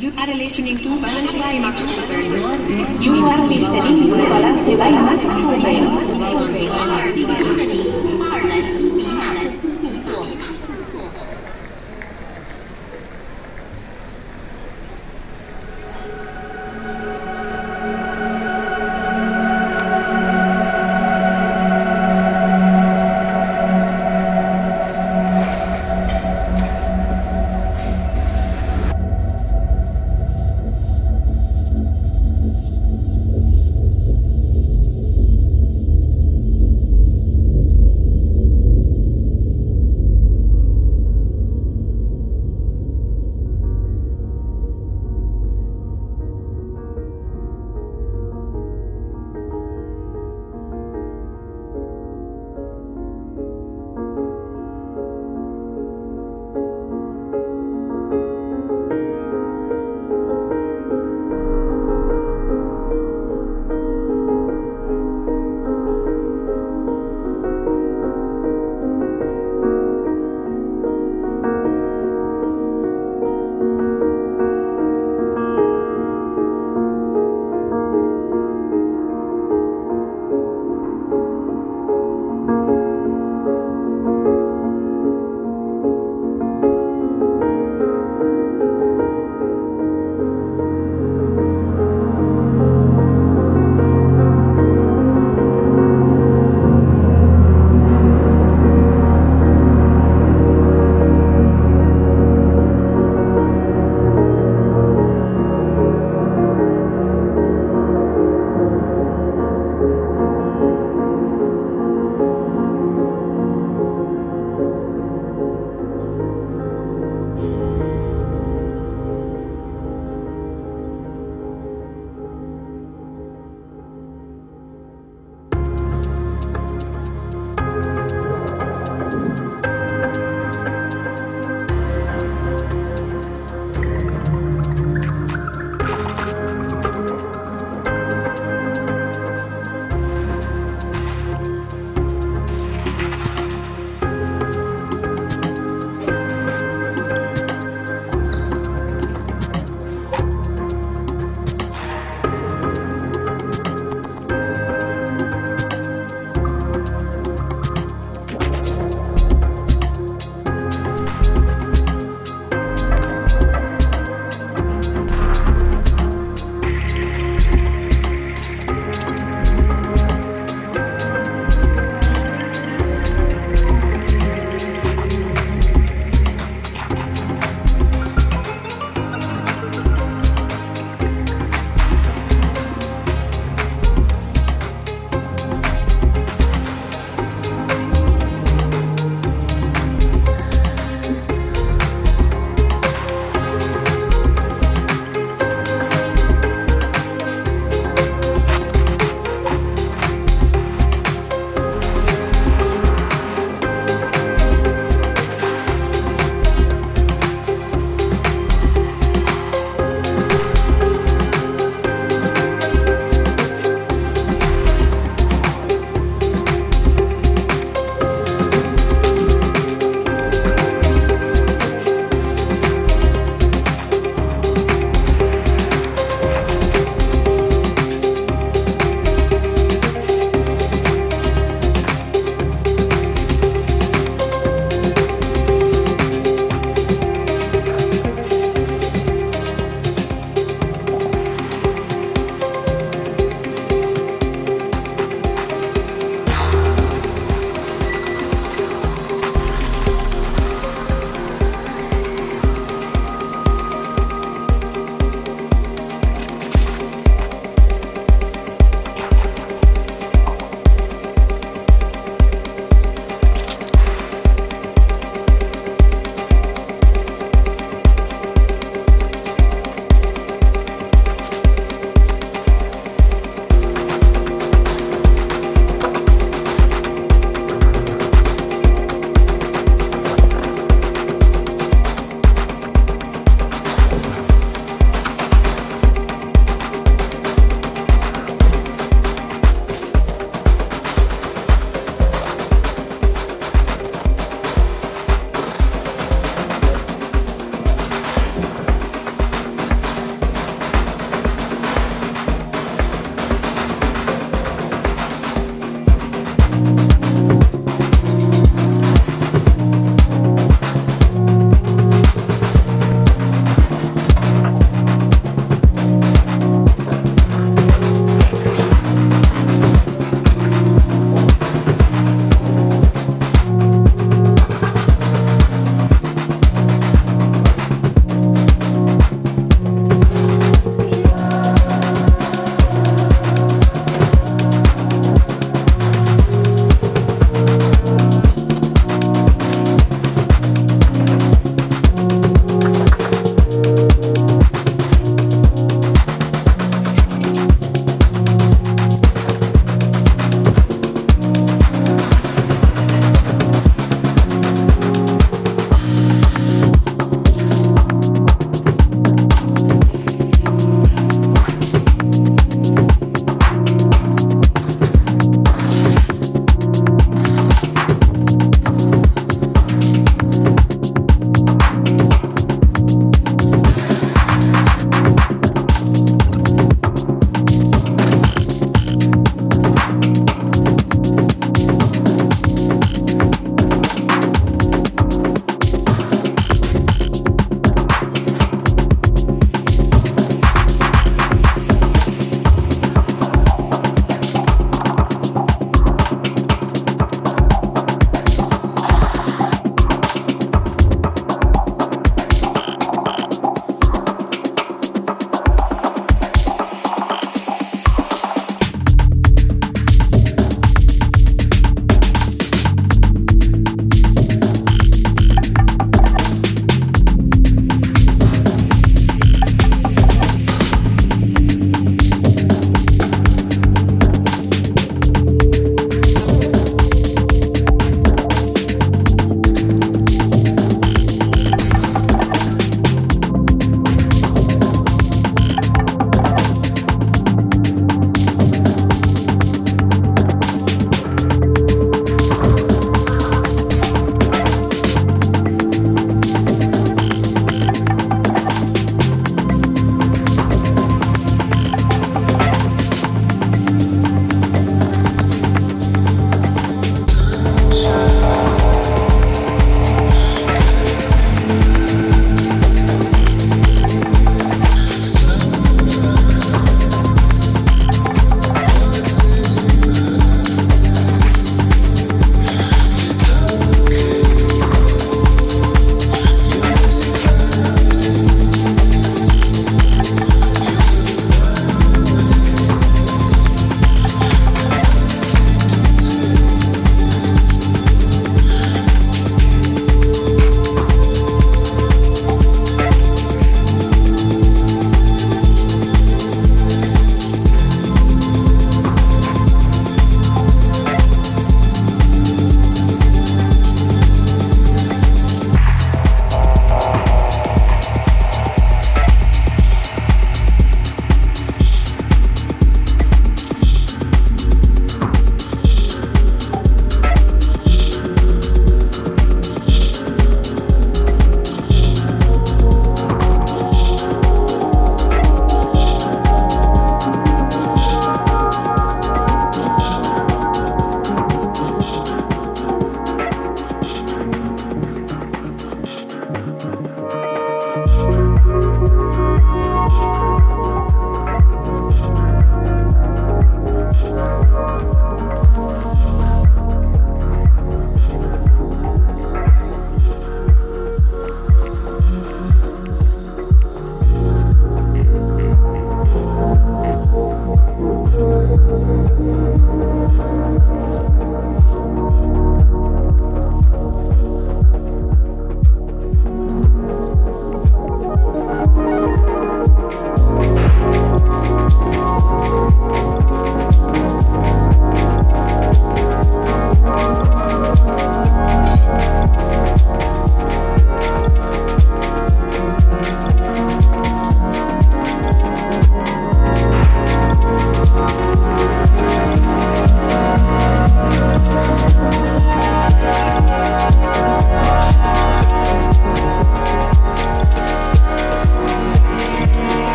You are listening to Balance by Max Cooper. You are listening to Balance by Max been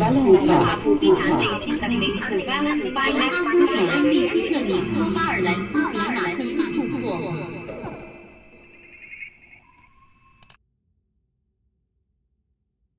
Balance by Max Cooper. 地毯类型的内裤 Balance by Max 兰 Cooper。利斯特里科巴尔兰斯比马克斯库珀。